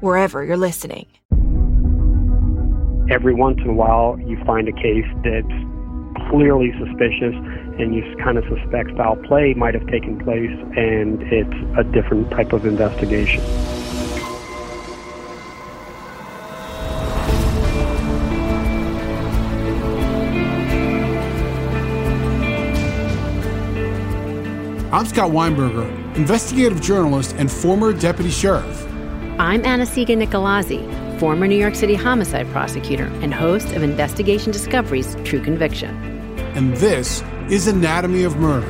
wherever you're listening. Every once in a while, you find a case that's clearly suspicious and you kind of suspect foul play might have taken place, and it's a different type of investigation. I'm Scott Weinberger, investigative journalist and former deputy sheriff. I'm Anna-Sigga Nicolazzi, former New York City homicide prosecutor and host of Investigation Discovery's True Conviction. And this is Anatomy of Murder.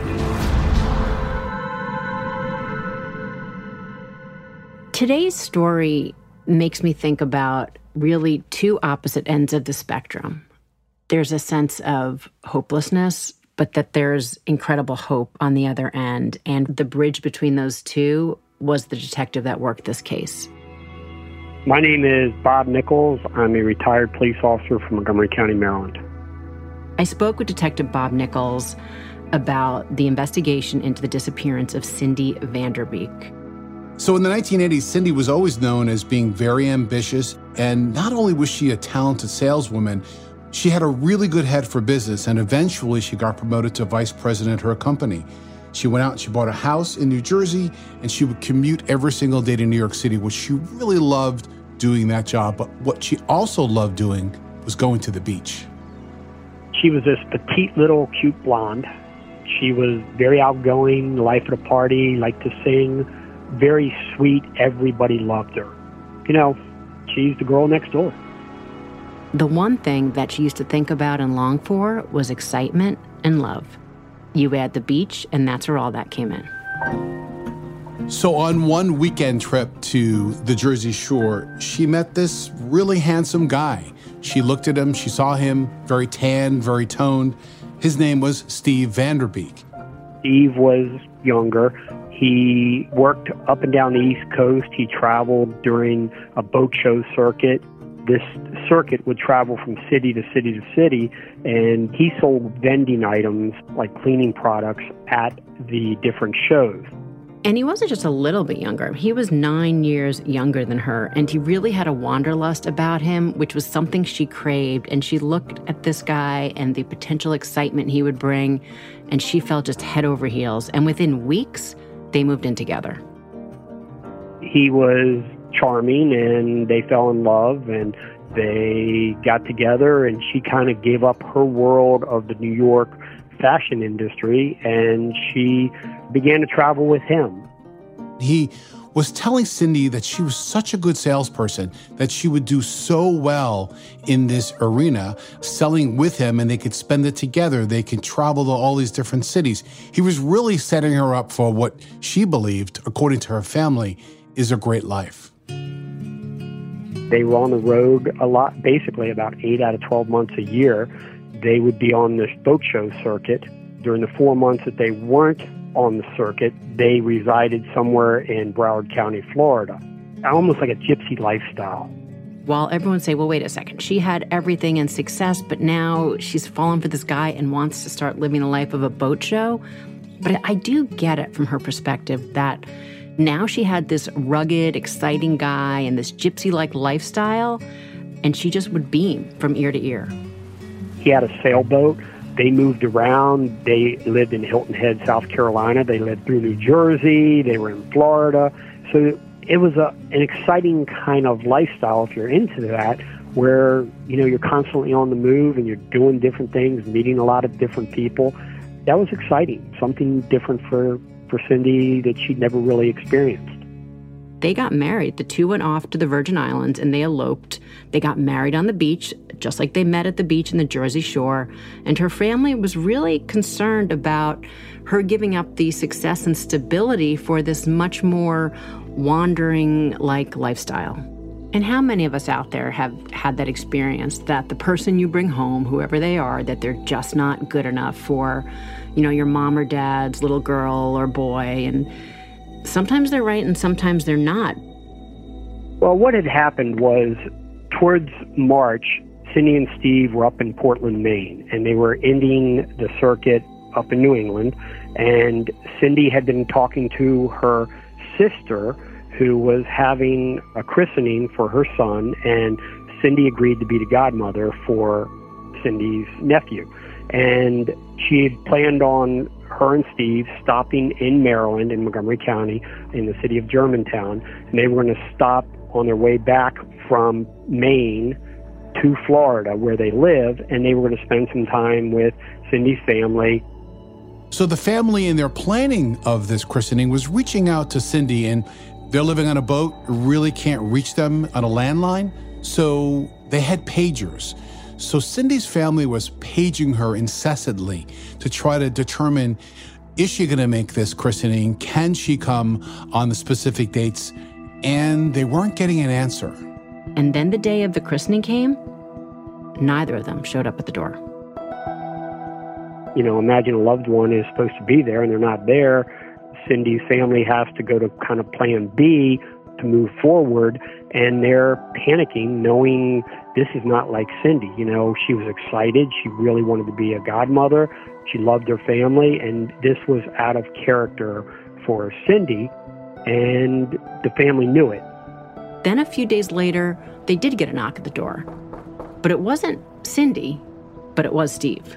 Today's story makes me think about really two opposite ends of the spectrum. There's a sense of hopelessness, but that there's incredible hope on the other end. And the bridge between those two was the detective that worked this case. My name is Bob Nichols. I'm a retired police officer from Montgomery County, Maryland. I spoke with Detective Bob Nichols about the investigation into the disappearance of Cindy Vanderbeek. So, in the 1980s, Cindy was always known as being very ambitious. And not only was she a talented saleswoman, she had a really good head for business. And eventually, she got promoted to vice president of her company. She went out and she bought a house in New Jersey, and she would commute every single day to New York City, which she really loved doing that job. But what she also loved doing was going to the beach. She was this petite little cute blonde. She was very outgoing, life of the party, liked to sing, very sweet. Everybody loved her. You know, she's the girl next door. The one thing that she used to think about and long for was excitement and love. You add the beach, and that's where all that came in. So, on one weekend trip to the Jersey Shore, she met this really handsome guy. She looked at him, she saw him very tan, very toned. His name was Steve Vanderbeek. Steve was younger. He worked up and down the East Coast. He traveled during a boat show circuit. This circuit would travel from city to city to city, and he sold vending items like cleaning products at the different shows. And he wasn't just a little bit younger. He was nine years younger than her, and he really had a wanderlust about him, which was something she craved. And she looked at this guy and the potential excitement he would bring, and she felt just head over heels. And within weeks, they moved in together. He was charming, and they fell in love, and they got together, and she kind of gave up her world of the New York fashion industry, and she began to travel with him. He was telling Cindy that she was such a good salesperson that she would do so well in this arena, selling with him, and they could spend it together. They could travel to all these different cities. He was really setting her up for what she believed, according to her family, is a great life. They were on the road a lot, basically about eight out of 12 months a year. They would be on the boat show circuit. During the four months that they weren't on the circuit, they resided somewhere in Broward County, Florida. Almost like a gypsy lifestyle. While everyone say, well, wait a second, she had everything and success, but now she's fallen for this guy and wants to start living the life of a boat show. But I do get it from her perspective that now she had this rugged, exciting guy and this gypsy like lifestyle, and she just would beam from ear to ear. He had a sailboat. They moved around. They lived in Hilton Head, South Carolina. They lived through New Jersey. They were in Florida. So it was a, an exciting kind of lifestyle if you're into that, where you know you're constantly on the move and you're doing different things, meeting a lot of different people. That was exciting, something different for for Cindy that she'd never really experienced. They got married. The two went off to the Virgin Islands and they eloped. They got married on the beach, just like they met at the beach in the Jersey Shore. And her family was really concerned about her giving up the success and stability for this much more wandering like lifestyle. And how many of us out there have had that experience that the person you bring home, whoever they are, that they're just not good enough for, you know, your mom or dad's little girl or boy and sometimes they're right and sometimes they're not. Well, what had happened was towards March, Cindy and Steve were up in Portland, Maine, and they were ending the circuit up in New England. And Cindy had been talking to her sister, who was having a christening for her son, and Cindy agreed to be the godmother for Cindy's nephew. And she had planned on her and Steve stopping in Maryland, in Montgomery County, in the city of Germantown, and they were going to stop on their way back from Maine to Florida, where they live, and they were going to spend some time with Cindy's family. So the family in their planning of this christening was reaching out to Cindy, and they're living on a boat, really can't reach them on a landline. So they had pagers. So Cindy's family was paging her incessantly to try to determine is she going to make this christening? Can she come on the specific dates? And they weren't getting an answer. And then the day of the christening came, neither of them showed up at the door. You know, imagine a loved one is supposed to be there and they're not there. Cindy's family has to go to kind of plan B to move forward, and they're panicking, knowing this is not like Cindy. You know, she was excited. She really wanted to be a godmother. She loved her family, and this was out of character for Cindy, and the family knew it. Then a few days later, they did get a knock at the door. But it wasn't Cindy, but it was Steve.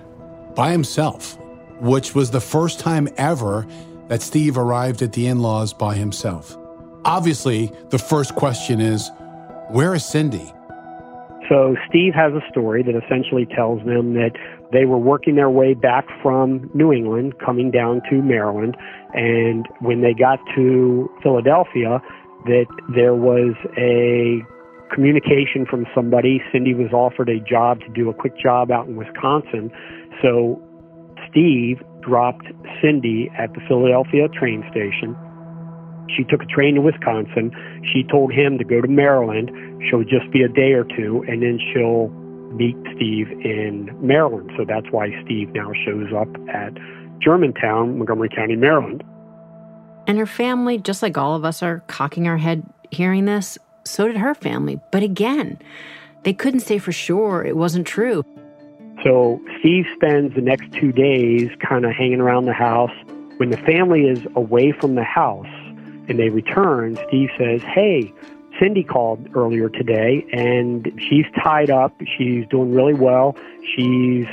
By himself, which was the first time ever that Steve arrived at the in laws by himself. Obviously, the first question is where is Cindy? So Steve has a story that essentially tells them that they were working their way back from New England, coming down to Maryland, and when they got to Philadelphia, that there was a communication from somebody. Cindy was offered a job to do a quick job out in Wisconsin. So Steve dropped Cindy at the Philadelphia train station. She took a train to Wisconsin. She told him to go to Maryland. She'll just be a day or two, and then she'll meet Steve in Maryland. So that's why Steve now shows up at Germantown, Montgomery County, Maryland. And her family, just like all of us are cocking our head hearing this, so did her family. But again, they couldn't say for sure it wasn't true. So Steve spends the next two days kind of hanging around the house. When the family is away from the house and they return, Steve says, Hey, Cindy called earlier today and she's tied up. She's doing really well. She's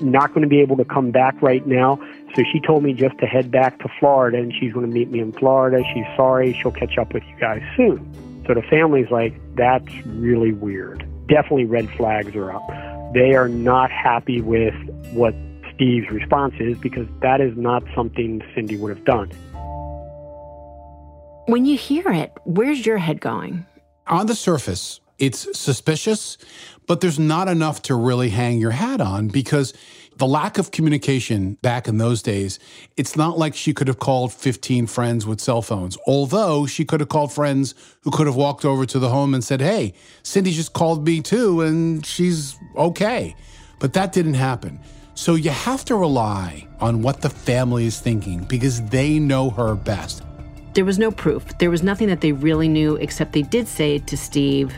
not going to be able to come back right now. So she told me just to head back to Florida and she's going to meet me in Florida. She's sorry. She'll catch up with you guys soon. So the family's like, that's really weird. Definitely red flags are up. They are not happy with what Steve's response is because that is not something Cindy would have done. When you hear it, where's your head going? On the surface, it's suspicious, but there's not enough to really hang your hat on because the lack of communication back in those days, it's not like she could have called 15 friends with cell phones. Although she could have called friends who could have walked over to the home and said, Hey, Cindy just called me too, and she's okay. But that didn't happen. So you have to rely on what the family is thinking because they know her best. There was no proof. There was nothing that they really knew, except they did say to Steve,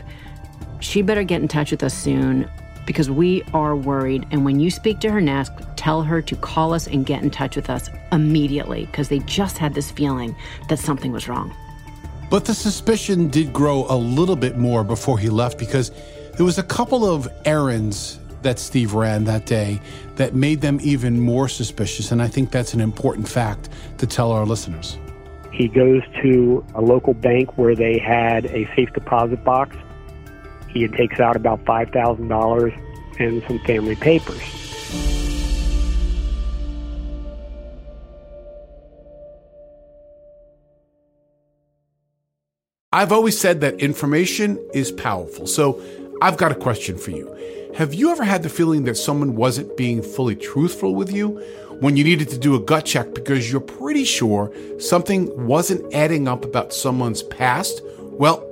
she better get in touch with us soon because we are worried. And when you speak to her next, tell her to call us and get in touch with us immediately because they just had this feeling that something was wrong. But the suspicion did grow a little bit more before he left because there was a couple of errands that Steve ran that day that made them even more suspicious. And I think that's an important fact to tell our listeners. He goes to a local bank where they had a safe deposit box. He takes out about $5,000 and some family papers. I've always said that information is powerful. So I've got a question for you. Have you ever had the feeling that someone wasn't being fully truthful with you when you needed to do a gut check because you're pretty sure something wasn't adding up about someone's past? Well,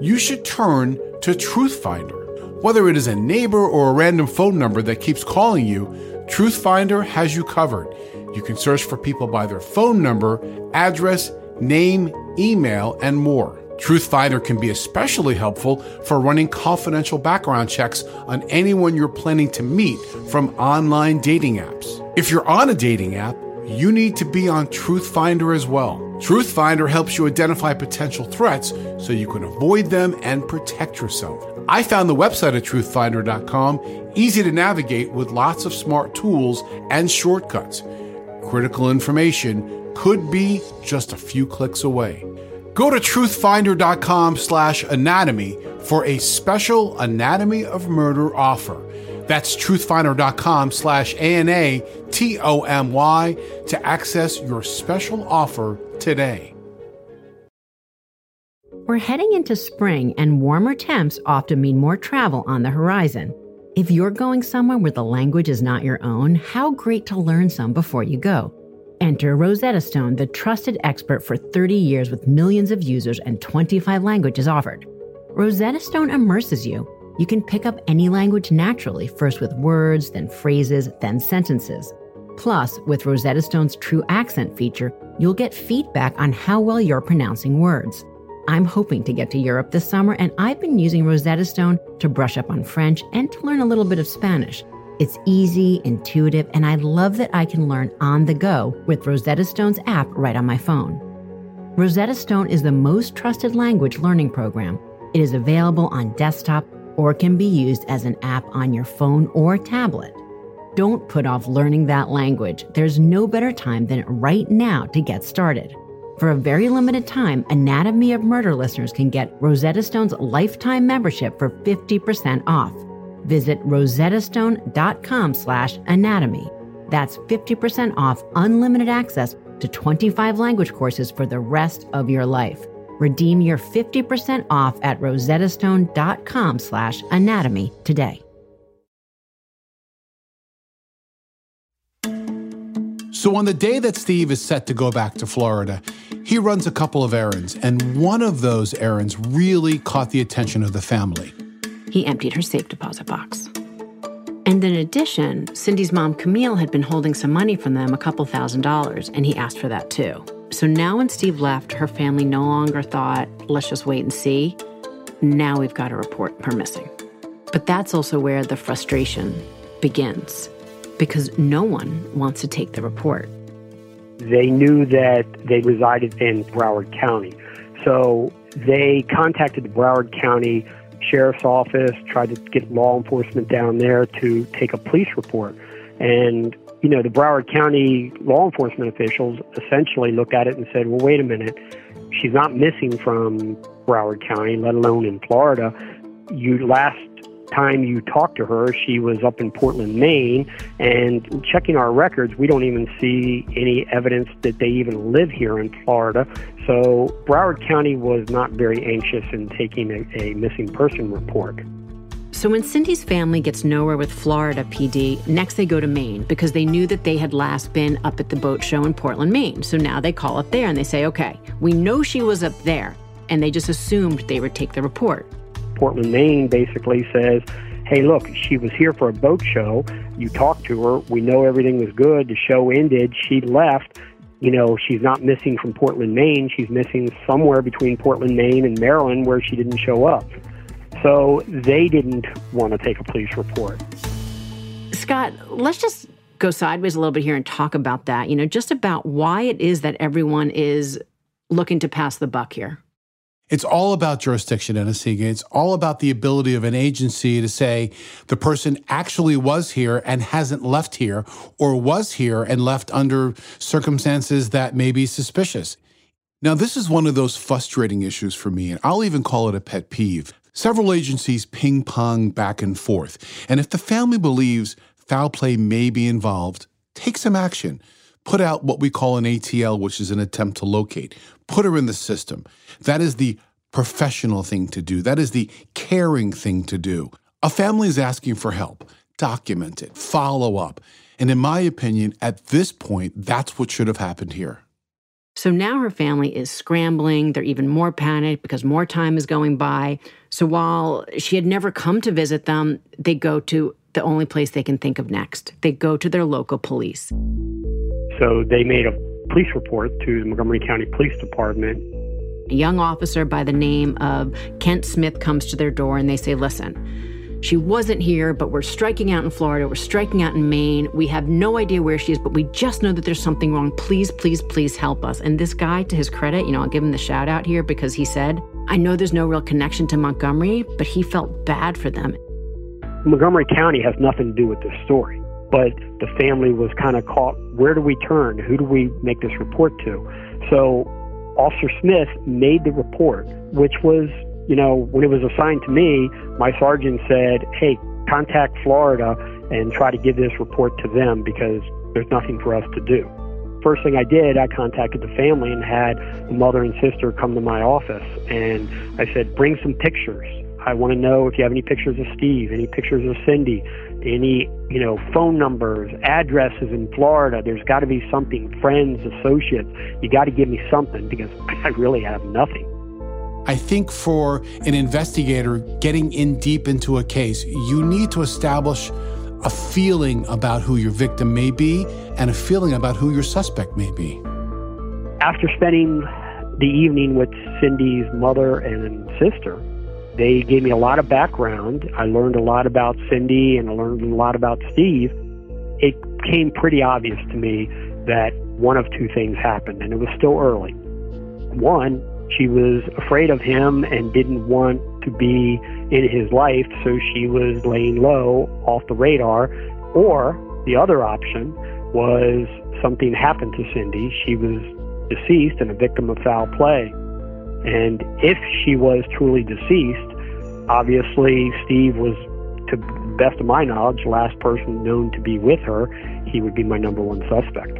you should turn to Truthfinder. Whether it is a neighbor or a random phone number that keeps calling you, Truthfinder has you covered. You can search for people by their phone number, address, name, email, and more. Truthfinder can be especially helpful for running confidential background checks on anyone you're planning to meet from online dating apps. If you're on a dating app, you need to be on Truthfinder as well. Truthfinder helps you identify potential threats so you can avoid them and protect yourself. I found the website at truthfinder.com easy to navigate with lots of smart tools and shortcuts. Critical information could be just a few clicks away. Go to truthfinder.com slash anatomy for a special Anatomy of Murder offer. That's truthfinder.com slash A-N-A-T-O-M-Y to access your special offer today. We're heading into spring, and warmer temps often mean more travel on the horizon. If you're going somewhere where the language is not your own, how great to learn some before you go. Enter Rosetta Stone, the trusted expert for 30 years with millions of users and 25 languages offered. Rosetta Stone immerses you. You can pick up any language naturally, first with words, then phrases, then sentences. Plus, with Rosetta Stone's True Accent feature, you'll get feedback on how well you're pronouncing words. I'm hoping to get to Europe this summer, and I've been using Rosetta Stone to brush up on French and to learn a little bit of Spanish. It's easy, intuitive, and I love that I can learn on the go with Rosetta Stone's app right on my phone. Rosetta Stone is the most trusted language learning program. It is available on desktop or can be used as an app on your phone or tablet. Don't put off learning that language. There's no better time than right now to get started. For a very limited time, Anatomy of Murder listeners can get Rosetta Stone's lifetime membership for 50% off. Visit rosettastone.com slash anatomy. That's 50% off unlimited access to 25 language courses for the rest of your life. Redeem your 50% off at rosettastone.com slash anatomy today. So, on the day that Steve is set to go back to Florida, he runs a couple of errands, and one of those errands really caught the attention of the family. He emptied her safe deposit box. And in addition, Cindy's mom, Camille, had been holding some money from them, a couple thousand dollars, and he asked for that too. So now when Steve left, her family no longer thought, let's just wait and see. Now we've got to report her missing. But that's also where the frustration begins because no one wants to take the report. They knew that they resided in Broward County. So they contacted the Broward County Sheriff's Office, tried to get law enforcement down there to take a police report. And, you know, the Broward County law enforcement officials essentially looked at it and said, well, wait a minute, she's not missing from Broward County, let alone in Florida. You last time you talked to her, she was up in Portland, Maine, and checking our records, we don't even see any evidence that they even live here in Florida. So Broward County was not very anxious in taking a, a missing person report. So when Cindy's family gets nowhere with Florida PD, next they go to Maine because they knew that they had last been up at the boat show in Portland, Maine. So now they call up there and they say, okay, we know she was up there. And they just assumed they would take the report. Portland, Maine basically says, hey, look, she was here for a boat show. You talked to her. We know everything was good. The show ended. She left. You know, she's not missing from Portland, Maine. She's missing somewhere between Portland, Maine and Maryland where she didn't show up. So they didn't want to take a police report. Scott, let's just go sideways a little bit here and talk about that. You know, just about why it is that everyone is looking to pass the buck here. It's all about jurisdiction, Anna-Sigga. It's all about the ability of an agency to say the person actually was here and hasn't left here, or was here and left under circumstances that may be suspicious. Now, this is one of those frustrating issues for me, and I'll even call it a pet peeve. Several agencies ping pong back and forth, and if the family believes foul play may be involved, take some action. Put out what we call an ATL, which is an attempt to locate. Put her in the system. That is the professional thing to do. That is the caring thing to do. A family is asking for help. Document it, follow up. And in my opinion, at this point, that's what should have happened here. So now her family is scrambling. They're even more panicked because more time is going by. So while she had never come to visit them, they go to the only place they can think of next. They go to their local police. So they made a police report to the Montgomery County Police Department. A young officer by the name of Kent Smith comes to their door and they say, Listen, she wasn't here, but we're striking out in Florida. We're striking out in Maine. We have no idea where she is, but we just know that there's something wrong. Please, please, please help us. And this guy, to his credit, you know, I'll give him the shout out here because he said, I know there's no real connection to Montgomery, but he felt bad for them. Montgomery County has nothing to do with this story, but the family was kind of caught. Where do we turn? Who do we make this report to? So Officer Smith made the report, which was you know, when it was assigned to me, my sergeant said, hey, contact Florida and try to give this report to them because there's nothing for us to do. First thing I did, I contacted the family and had the mother and sister come to my office. And I said, bring some pictures. I want to know if you have any pictures of Steve, any pictures of Cindy, any, you know, phone numbers, addresses in Florida. There's got to be something, friends, associates. You got to give me something because I really have nothing. I think for an investigator getting in deep into a case, you need to establish a feeling about who your victim may be and a feeling about who your suspect may be. After spending the evening with Cindy's mother and sister, they gave me a lot of background. I learned a lot about Cindy and I learned a lot about Steve. It came pretty obvious to me that one of two things happened, and it was still early. One, she was afraid of him and didn't want to be in his life, so she was laying low off the radar. Or the other option was something happened to Cindy. She was deceased and a victim of foul play. And if she was truly deceased, obviously Steve was, to the best of my knowledge, the last person known to be with her. He would be my number one suspect.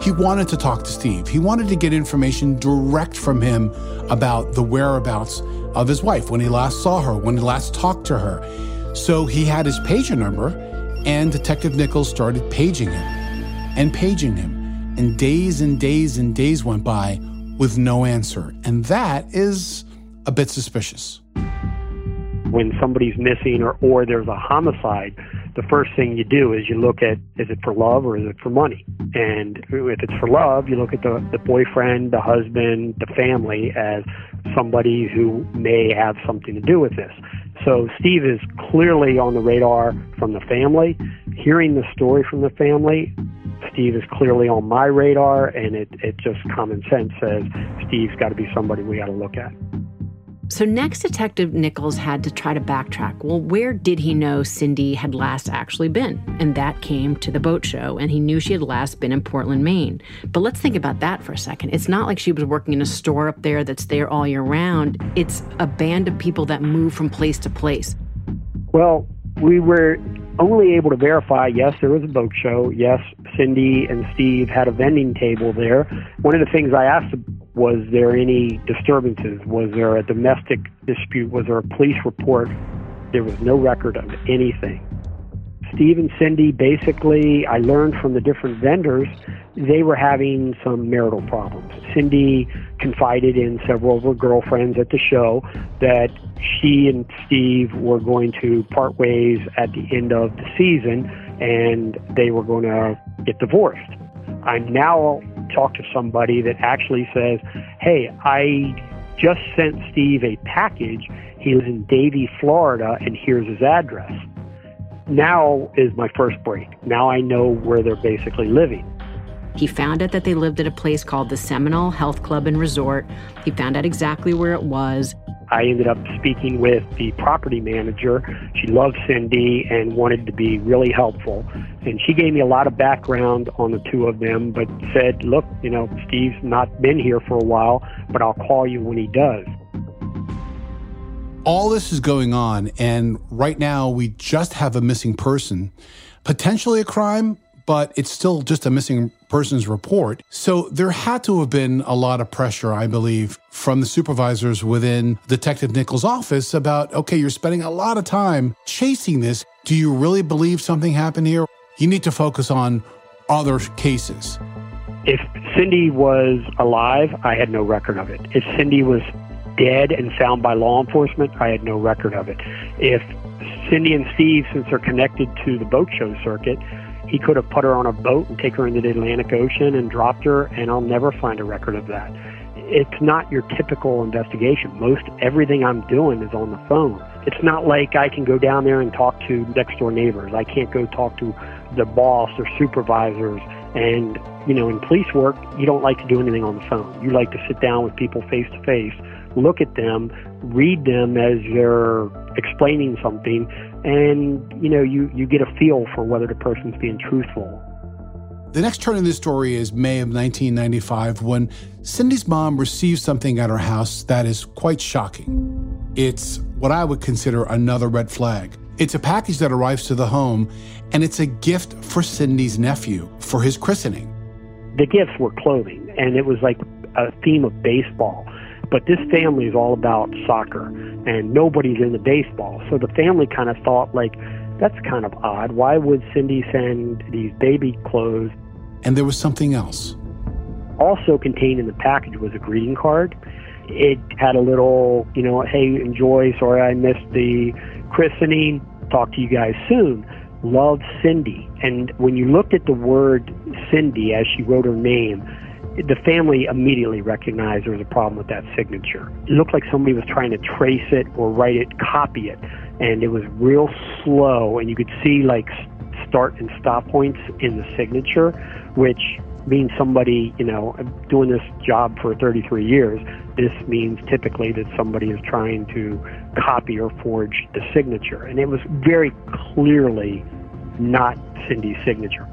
He wanted to talk to Steve. He wanted to get information direct from him about the whereabouts of his wife, when he last saw her, when he last talked to her. So he had his pager number, and Detective Nichols started paging him and paging him. And days and days and days went by with no answer. And that is a bit suspicious. When somebody's missing or, or there's a homicide, the first thing you do is you look at is it for love or is it for money? And if it's for love, you look at the, the boyfriend, the husband, the family as somebody who may have something to do with this. So Steve is clearly on the radar from the family. Hearing the story from the family, Steve is clearly on my radar, and it, it just common sense says Steve's got to be somebody we got to look at. So, next, Detective Nichols had to try to backtrack. Well, where did he know Cindy had last actually been? And that came to the boat show, and he knew she had last been in Portland, Maine. But let's think about that for a second. It's not like she was working in a store up there that's there all year round, it's a band of people that move from place to place. Well, we were only able to verify yes, there was a boat show. Yes, Cindy and Steve had a vending table there. One of the things I asked was there any disturbances? Was there a domestic dispute? Was there a police report? There was no record of anything. Steve and Cindy basically, I learned from the different vendors, they were having some marital problems. Cindy confided in several of her girlfriends at the show that she and Steve were going to part ways at the end of the season and they were going to get divorced. I'm now talk to somebody that actually says, hey, I just sent Steve a package. He lives in Davie, Florida, and here's his address. Now is my first break. Now I know where they're basically living. He found out that they lived at a place called the Seminole Health Club and Resort. He found out exactly where it was. I ended up speaking with the property manager. She loved Cindy and wanted to be really helpful. And she gave me a lot of background on the two of them, but said, look, you know, Steve's not been here for a while, but I'll call you when he does. All this is going on, and right now we just have a missing person, potentially a crime, but it's still just a missing person's report. So there had to have been a lot of pressure, I believe, from the supervisors within Detective Nichols' office about, okay, you're spending a lot of time chasing this. Do you really believe something happened here? You need to focus on other cases. If Cindy was alive, I had no record of it. If Cindy was dead and found by law enforcement, I had no record of it. If Cindy and Steve, since they're connected to the boat show circuit, he could have put her on a boat and take her into the Atlantic Ocean and dropped her, and I'll never find a record of that. It's not your typical investigation. Most everything I'm doing is on the phone. It's not like I can go down there and talk to next door neighbors. I can't go talk to the boss or supervisors. And, you know, in police work, you don't like to do anything on the phone. You like to sit down with people face to face, look at them, read them as they're explaining something, and you know you you get a feel for whether the person's being truthful. The next turn in this story is May of 1995 when Cindy's mom receives something at her house that is quite shocking. It's what I would consider another red flag. It's a package that arrives to the home, and it's a gift for Cindy's nephew for his christening. The gifts were clothing, and it was like a theme of baseball. But this family is all about soccer, and nobody's into baseball. So the family kind of thought, like, that's kind of odd. Why would Cindy send these baby clothes? And there was something else. Also contained in the package was a greeting card. It had a little, you know, hey, enjoy. Sorry I missed the christening. Talk to you guys soon. Love Cindy. And when you looked at the word Cindy as she wrote her name, the family immediately recognized there was a problem with that signature. It looked like somebody was trying to trace it or write it, copy it, and it was real slow, and you could see like start and stop points in the signature, which means somebody, you know, doing this job for 33 years, this means typically that somebody is trying to copy or forge the signature. And it was very clearly not Cindy's signature.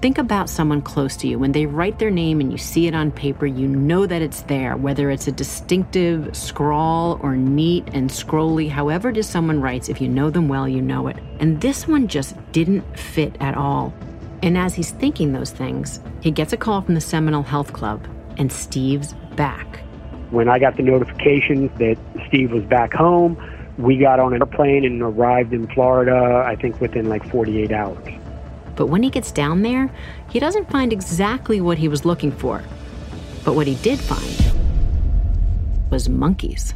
Think about someone close to you. When they write their name and you see it on paper, you know that it's there, whether it's a distinctive scrawl or neat and scrolly, however it is someone writes, if you know them well, you know it. And this one just didn't fit at all. And as he's thinking those things, he gets a call from the Seminole Health Club, and Steve's back. When I got the notification that Steve was back home, we got on an airplane and arrived in Florida, I think within like 48 hours. But when he gets down there, he doesn't find exactly what he was looking for. But what he did find was monkeys.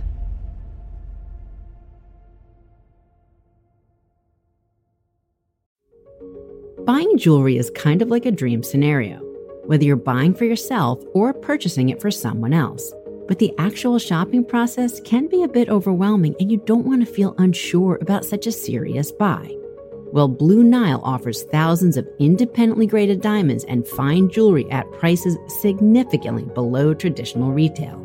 Buying jewelry is kind of like a dream scenario, whether you're buying for yourself or purchasing it for someone else. But the actual shopping process can be a bit overwhelming, and you don't want to feel unsure about such a serious buy. Well, Blue Nile offers thousands of independently graded diamonds and fine jewelry at prices significantly below traditional retail.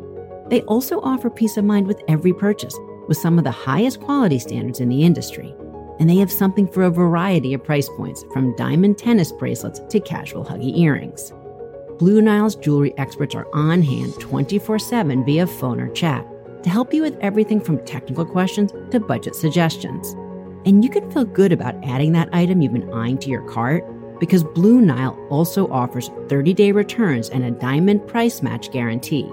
They also offer peace of mind with every purchase, with some of the highest quality standards in the industry. And they have something for a variety of price points, from diamond tennis bracelets to casual huggy earrings. Blue Nile's jewelry experts are on hand 24 7 via phone or chat to help you with everything from technical questions to budget suggestions. And you can feel good about adding that item you've been eyeing to your cart because Blue Nile also offers 30 day returns and a diamond price match guarantee.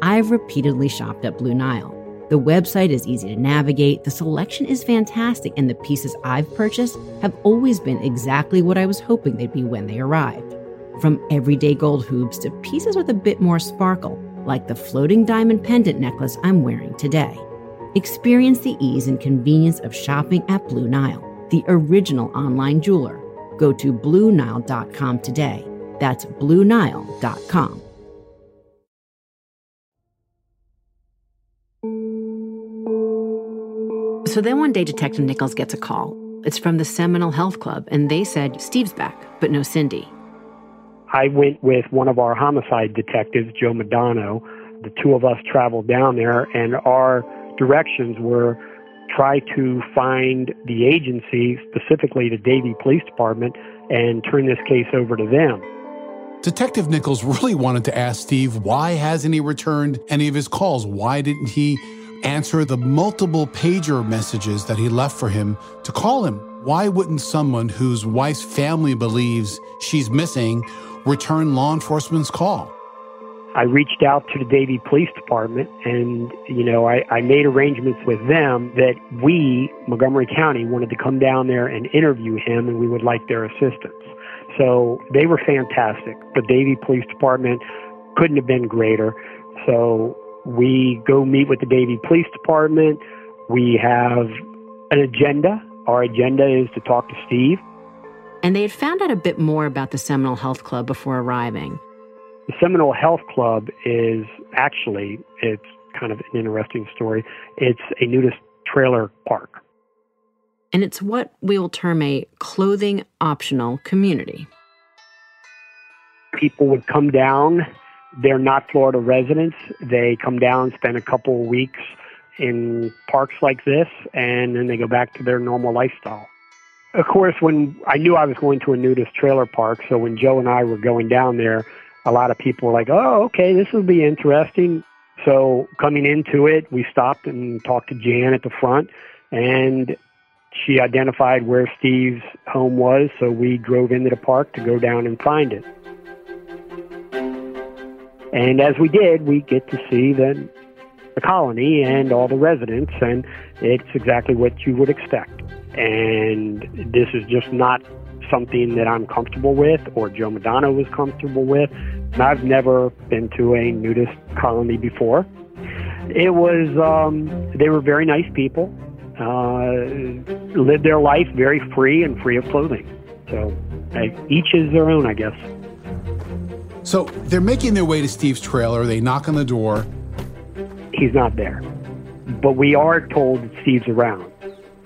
I've repeatedly shopped at Blue Nile. The website is easy to navigate, the selection is fantastic, and the pieces I've purchased have always been exactly what I was hoping they'd be when they arrived. From everyday gold hoops to pieces with a bit more sparkle, like the floating diamond pendant necklace I'm wearing today. Experience the ease and convenience of shopping at Blue Nile, the original online jeweler. Go to BlueNile.com today. That's BlueNile.com. So then one day, Detective Nichols gets a call. It's from the Seminole Health Club, and they said Steve's back, but no Cindy. I went with one of our homicide detectives, Joe Madano. The two of us traveled down there, and our directions were try to find the agency, specifically the Davie Police Department, and turn this case over to them. Detective Nichols really wanted to ask Steve why hasn't he returned any of his calls? Why didn't he answer the multiple pager messages that he left for him to call him? Why wouldn't someone whose wife's family believes she's missing return law enforcement's call? I reached out to the Davie Police Department and, you know, I, I made arrangements with them that we, Montgomery County, wanted to come down there and interview him and we would like their assistance. So they were fantastic. The Davie Police Department couldn't have been greater. So we go meet with the Davie Police Department. We have an agenda. Our agenda is to talk to Steve. And they had found out a bit more about the Seminole Health Club before arriving. The Seminole Health Club is actually, it's kind of an interesting story. It's a nudist trailer park. And it's what we will term a clothing optional community. People would come down. They're not Florida residents. They come down, spend a couple of weeks in parks like this, and then they go back to their normal lifestyle. Of course, when I knew I was going to a nudist trailer park, so when Joe and I were going down there, a lot of people were like, oh, okay, this will be interesting. So coming into it, we stopped and talked to Jan at the front, and she identified where Steve's home was, so we drove into the park to go down and find it. And as we did, we get to see the, the colony and all the residents, and it's exactly what you would expect. And this is just not something that I'm comfortable with or Joe Madonna was comfortable with. I've never been to a nudist colony before. It was, um, they were very nice people, uh, lived their life very free and free of clothing. So each is their own, I guess. So they're making their way to Steve's trailer. They knock on the door. He's not there. But we are told that Steve's around.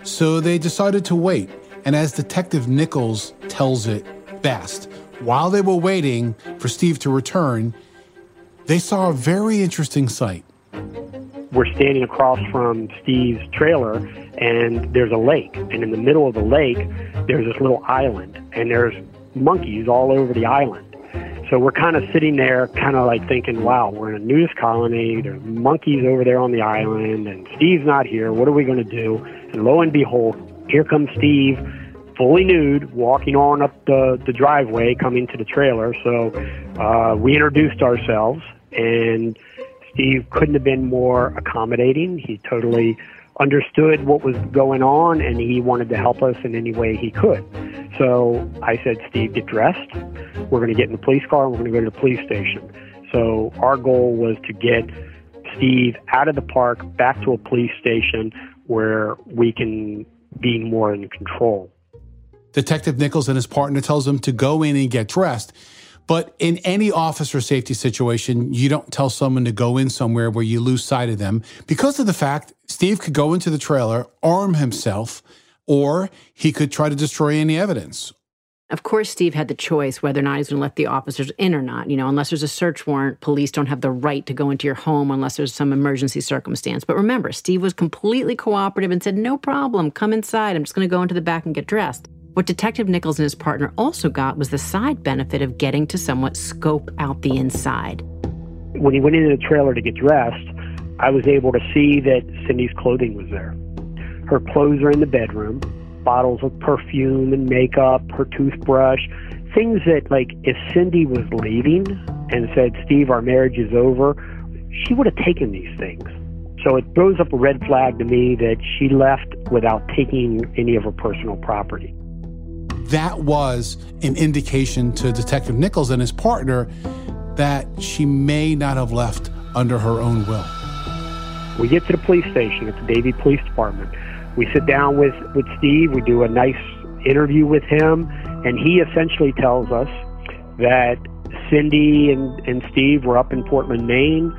So they decided to wait. And as Detective Nichols tells it best, while they were waiting for Steve to return, they saw a very interesting sight. We're standing across from Steve's trailer, and there's a lake. And in the middle of the lake, there's this little island, and there's monkeys all over the island. So we're kind of sitting there, kind of like thinking, wow, we're in a nudist colony. There's monkeys over there on the island, and Steve's not here. What are we going to do? And lo and behold, here comes Steve, fully nude, walking on up the, the driveway, coming to the trailer. So uh, we introduced ourselves, and Steve couldn't have been more accommodating. He totally understood what was going on, and he wanted to help us in any way he could. So I said, Steve, get dressed. We're going to get in the police car, and we're going to go to the police station. So our goal was to get Steve out of the park, back to a police station where we can be more in control. Detective Nichols and his partner tells him to go in and get dressed. But in any officer safety situation, you don't tell someone to go in somewhere where you lose sight of them because of the fact Steve could go into the trailer, arm himself, or he could try to destroy any evidence. Of course, Steve had the choice whether or not he's going to let the officers in or not. You know, unless there's a search warrant, police don't have the right to go into your home unless there's some emergency circumstance. But remember, Steve was completely cooperative and said, No problem, come inside. I'm just going to go into the back and get dressed. What Detective Nichols and his partner also got was the side benefit of getting to somewhat scope out the inside. When he went into the trailer to get dressed, I was able to see that Cindy's clothing was there. Her clothes are in the bedroom, bottles of perfume and makeup, her toothbrush, things that, like, if Cindy was leaving and said, Steve, our marriage is over, she would have taken these things. So it throws up a red flag to me that she left without taking any of her personal property that was an indication to Detective Nichols and his partner that she may not have left under her own will. We get to the police station at the Davie Police Department. We sit down with, with Steve, we do a nice interview with him, and he essentially tells us that Cindy and, and Steve were up in Portland, Maine.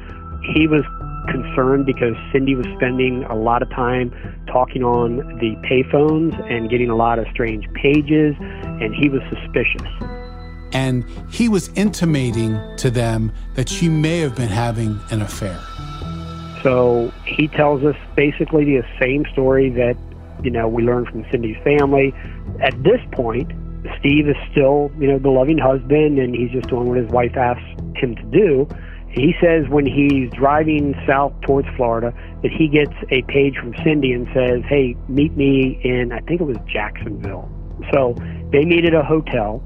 He was concerned because Cindy was spending a lot of time talking on the payphones and getting a lot of strange pages, and he was suspicious. And he was intimating to them that she may have been having an affair. So he tells us basically the same story that, you know, we learned from Cindy's family. At this point, Steve is still, you know, the loving husband and he's just doing what his wife asks him to do. He says when he's driving south towards Florida that he gets a page from Cindy and says, Hey, meet me in, I think it was Jacksonville. So they meet at a hotel.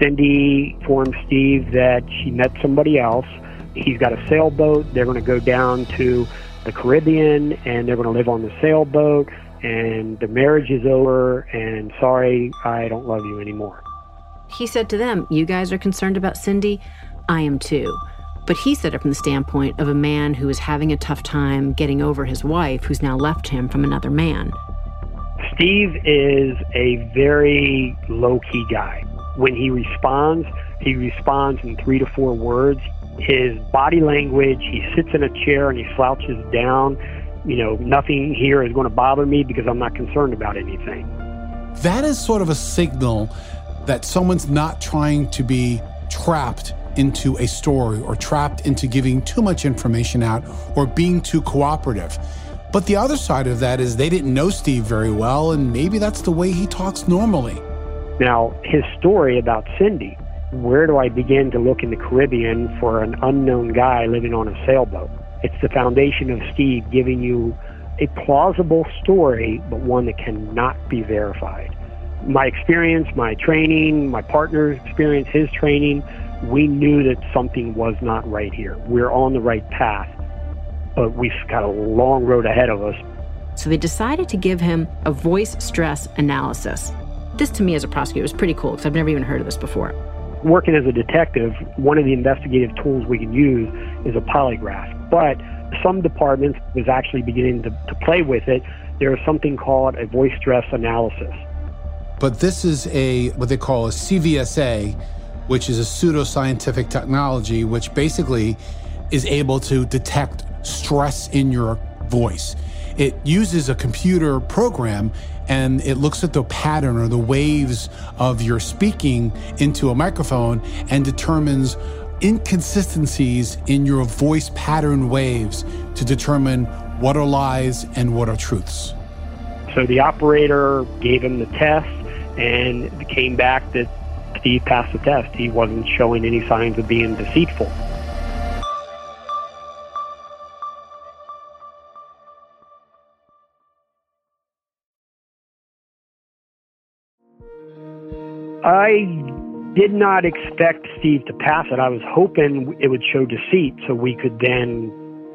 Cindy informs Steve that she met somebody else. He's got a sailboat. They're going to go down to the Caribbean and they're going to live on the sailboat. And the marriage is over. And sorry, I don't love you anymore. He said to them, You guys are concerned about Cindy? I am too. But he said it from the standpoint of a man who is having a tough time getting over his wife who's now left him from another man. Steve is a very low key guy. When he responds, he responds in three to four words. His body language, he sits in a chair and he slouches down. You know, nothing here is going to bother me because I'm not concerned about anything. That is sort of a signal that someone's not trying to be trapped into a story or trapped into giving too much information out or being too cooperative. But the other side of that is they didn't know Steve very well, and maybe that's the way he talks normally. Now, his story about Cindy where do I begin to look in the Caribbean for an unknown guy living on a sailboat? It's the foundation of Steve giving you a plausible story, but one that cannot be verified. My experience, my training, my partner's experience, his training, we knew that something was not right here. We're on the right path, but we've got a long road ahead of us. So they decided to give him a voice stress analysis. This to me as a prosecutor was pretty cool because I've never even heard of this before. Working as a detective, one of the investigative tools we can use is a polygraph. But some departments is actually beginning to, to play with it. There is something called a voice stress analysis. But this is a what they call a CVSA, which is a pseudoscientific technology which basically is able to detect stress in your voice. It uses a computer program and it looks at the pattern or the waves of your speaking into a microphone and determines inconsistencies in your voice pattern waves to determine what are lies and what are truths. So the operator gave him the test and it came back that Steve passed the test. He wasn't showing any signs of being deceitful. I did not expect Steve to pass it. I was hoping it would show deceit so we could then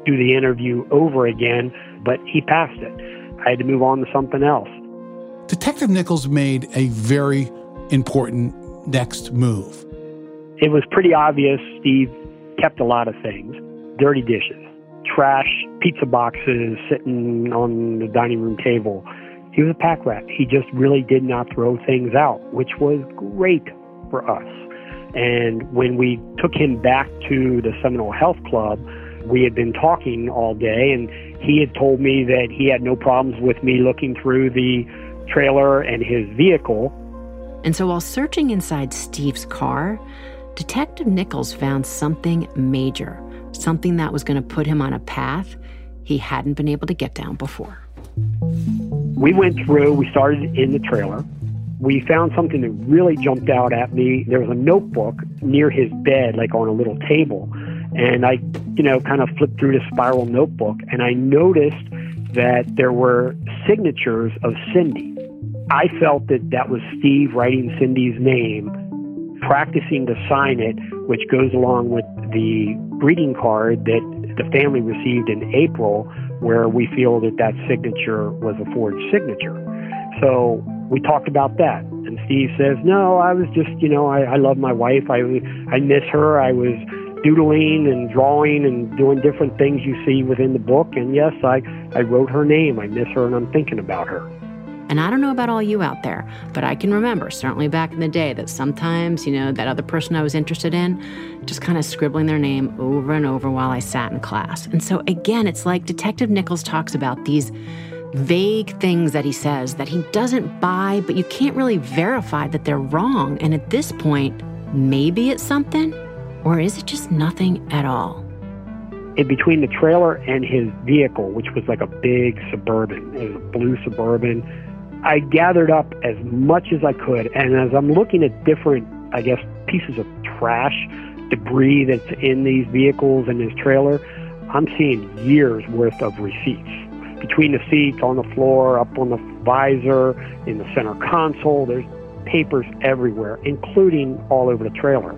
do the interview over again, but he passed it. I had to move on to something else. Detective Nichols made a very important next move. It was pretty obvious Steve kept a lot of things dirty dishes, trash, pizza boxes sitting on the dining room table he was a pack rat. He just really did not throw things out, which was great for us. And when we took him back to the Seminole Health Club, we had been talking all day, and he had told me that he had no problems with me looking through the trailer and his vehicle. And so while searching inside Steve's car, Detective Nichols found something major, something that was going to put him on a path he hadn't been able to get down before. We went through, we started in the trailer. We found something that really jumped out at me. There was a notebook near his bed, like on a little table. And I, you know, kind of flipped through the spiral notebook and I noticed that there were signatures of Cindy. I felt that that was Steve writing Cindy's name, practicing to sign it, which goes along with the greeting card that the family received in April where we feel that that signature was a forged signature. So we talked about that. And Steve says, no, I was just, you know, I, I love my wife. I, I miss her. I was doodling and drawing and doing different things you see within the book. And yes, I, I wrote her name. I miss her and I'm thinking about her. And I don't know about all you out there, but I can remember, certainly back in the day, that sometimes, you know, that other person I was interested in, just kind of scribbling their name over and over while I sat in class. And so, again, it's like Detective Nichols talks about these vague things that he says that he doesn't buy, but you can't really verify that they're wrong. And at this point, maybe it's something, or is it just nothing at all? in between the trailer and his vehicle, which was like a big suburban, it was a blue suburban. I gathered up as much as I could, and as I'm looking at different, I guess, pieces of trash, debris that's in these vehicles and this trailer, I'm seeing years worth of receipts. Between the seats, on the floor, up on the visor, in the center console, there's papers everywhere, including all over the trailer.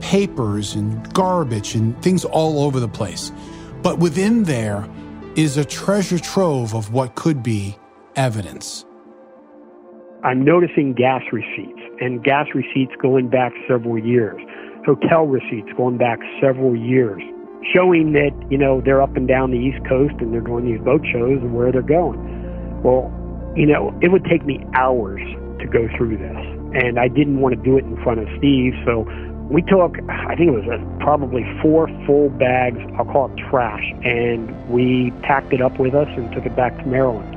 Papers and garbage and things all over the place. But within there is a treasure trove of what could be evidence. I'm noticing gas receipts and gas receipts going back several years, hotel receipts going back several years, showing that, you know, they're up and down the East Coast and they're doing these boat shows and where they're going. Well, you know, it would take me hours to go through this. And I didn't want to do it in front of Steve, so we took, I think it was uh, probably four full bags, I'll call it trash, and we packed it up with us and took it back to Maryland.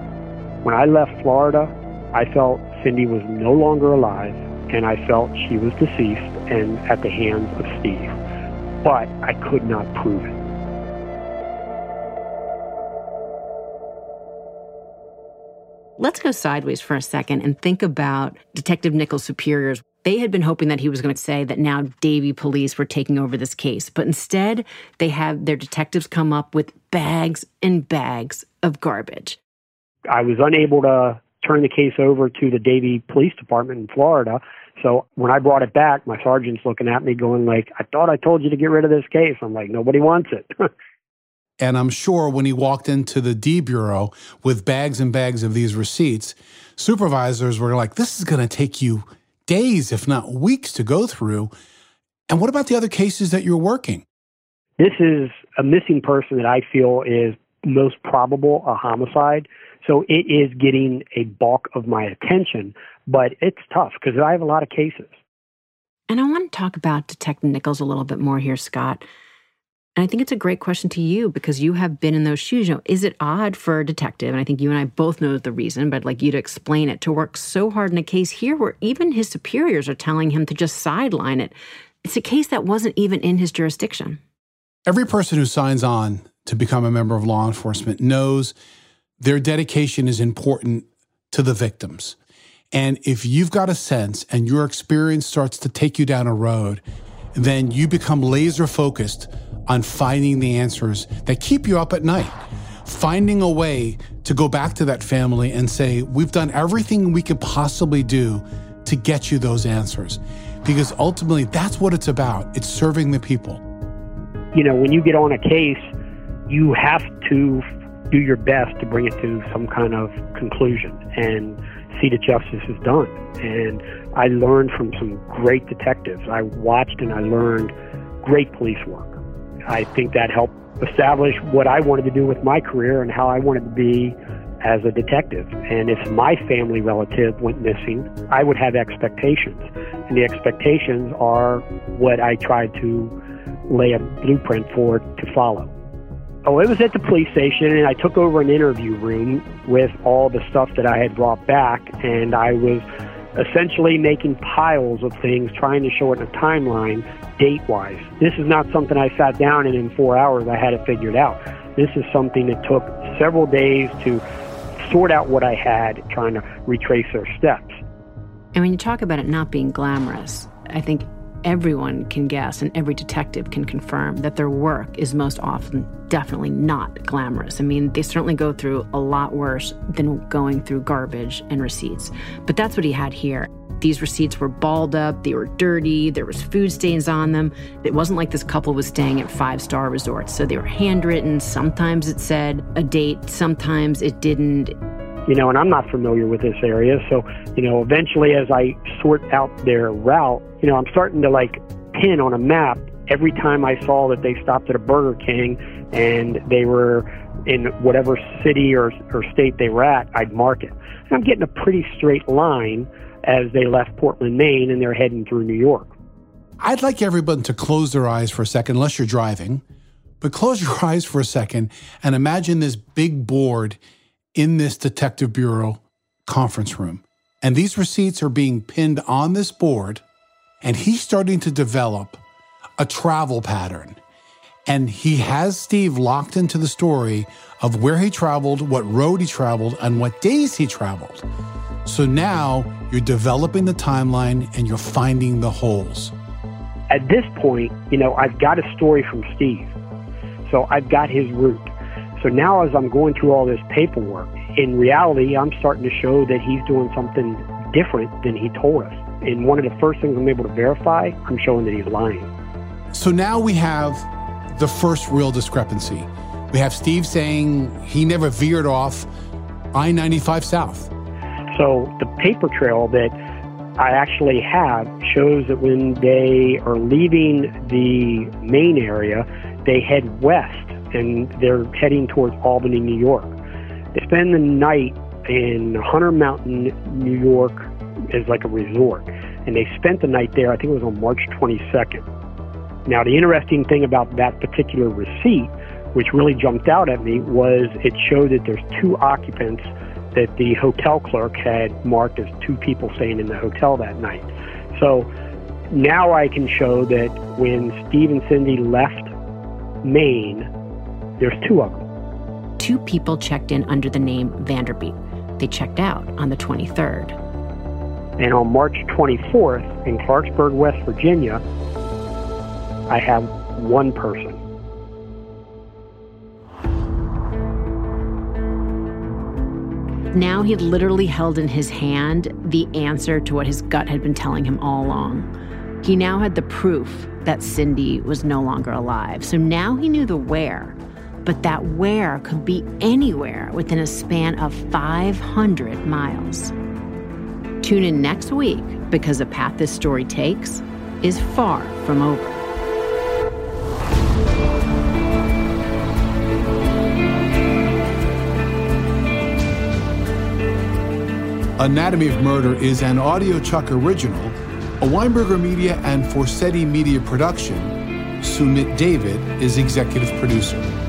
When I left Florida, I felt Cindy was no longer alive, and I felt she was deceased and at the hands of Steve. But I could not prove it. Let's go sideways for a second and think about Detective Nichols' superiors. They had been hoping that he was going to say that now Davie police were taking over this case, but instead they have their detectives come up with bags and bags of garbage. I was unable to turn the case over to the Davie Police Department in Florida. So when I brought it back, my sergeant's looking at me going like, I thought I told you to get rid of this case. I'm like, nobody wants it. And I'm sure when he walked into the D Bureau with bags and bags of these receipts, supervisors were like, this is going to take you days, if not weeks, to go through. And what about the other cases that you're working? This is a missing person that I feel is most probable a homicide. So it is getting a bulk of my attention, but it's tough because I have a lot of cases. And I want to talk about Detective Nichols a little bit more here, Scott. And I think it's a great question to you because you have been in those shoes. You know, is it odd for a detective, and I think you and I both know the reason, but I'd like you to explain it, to work so hard in a case here where even his superiors are telling him to just sideline it? It's a case that wasn't even in his jurisdiction. Every person who signs on to become a member of law enforcement knows their dedication is important to the victims. And if you've got a sense and your experience starts to take you down a road, then you become laser focused on finding the answers that keep you up at night. Finding a way to go back to that family and say, We've done everything we could possibly do to get you those answers. Because ultimately, that's what it's about. It's serving the people. You know, when you get on a case, you have to do your best to bring it to some kind of conclusion and see that justice is done. And I learned from some great detectives. I watched and I learned great police work. I think that helped establish what I wanted to do with my career and how I wanted to be as a detective. And if my family relative went missing, I would have expectations. And the expectations are what I tried to lay a blueprint for to follow. Oh, it was at the police station, and I took over an interview room with all the stuff that I had brought back, and I was essentially making piles of things, trying to show it in a timeline, date wise. This is not something I sat down and in four hours I had it figured out. This is something that took several days to sort out what I had, trying to retrace their steps. And when you talk about it not being glamorous, I think everyone can guess and every detective can confirm that their work is most often definitely not glamorous. I mean, they certainly go through a lot worse than going through garbage and receipts. But that's what he had here. These receipts were balled up, they were dirty, there was food stains on them. It wasn't like this couple was staying at five-star resorts. So they were handwritten. Sometimes it said a date, sometimes it didn't you know, and I'm not familiar with this area. So, you know, eventually as I sort out their route, you know, I'm starting to like pin on a map every time I saw that they stopped at a Burger King and they were in whatever city or, or state they were at, I'd mark it. And I'm getting a pretty straight line as they left Portland, Maine, and they're heading through New York. I'd like everyone to close their eyes for a second, unless you're driving, but close your eyes for a second and imagine this big board in this Detective Bureau conference room. And these receipts are being pinned on this board, and he's starting to develop a travel pattern. And he has Steve locked into the story of where he traveled, what road he traveled, and what days he traveled. So now you're developing the timeline and you're finding the holes. At this point, you know, I've got a story from Steve. So I've got his route. So now as I'm going through all this paperwork, in reality, I'm starting to show that he's doing something different than he told us. And one of the first things I'm able to verify, I'm showing that he's lying. So now we have the first real discrepancy. We have Steve saying he never veered off I 95 South. So the paper trail that I actually have shows that when they are leaving the Maine area, they head west and they're heading towards Albany, New York. They spend the night in Hunter Mountain, New York, as like a resort. And they spent the night there, I think it was on March 22nd. Now, the interesting thing about that particular receipt, which really jumped out at me, was it showed that there's two occupants that the hotel clerk had marked as two people staying in the hotel that night. So now I can show that when Steve and Cindy left Maine, there's two of them. Two people checked in under the name Vanderbeek. They checked out on the 23rd. And on March 24th in Clarksburg, West Virginia, I have one person. Now he literally held in his hand the answer to what his gut had been telling him all along. He now had the proof that Cindy was no longer alive. So now he knew the where, but that where could be anywhere within a span of 500 miles. Tune in next week because the path this story takes is far from over. Anatomy of Murder is an Audio Chuck original, a Weinberger Media and Forsetti Media production. Sumit David is executive producer.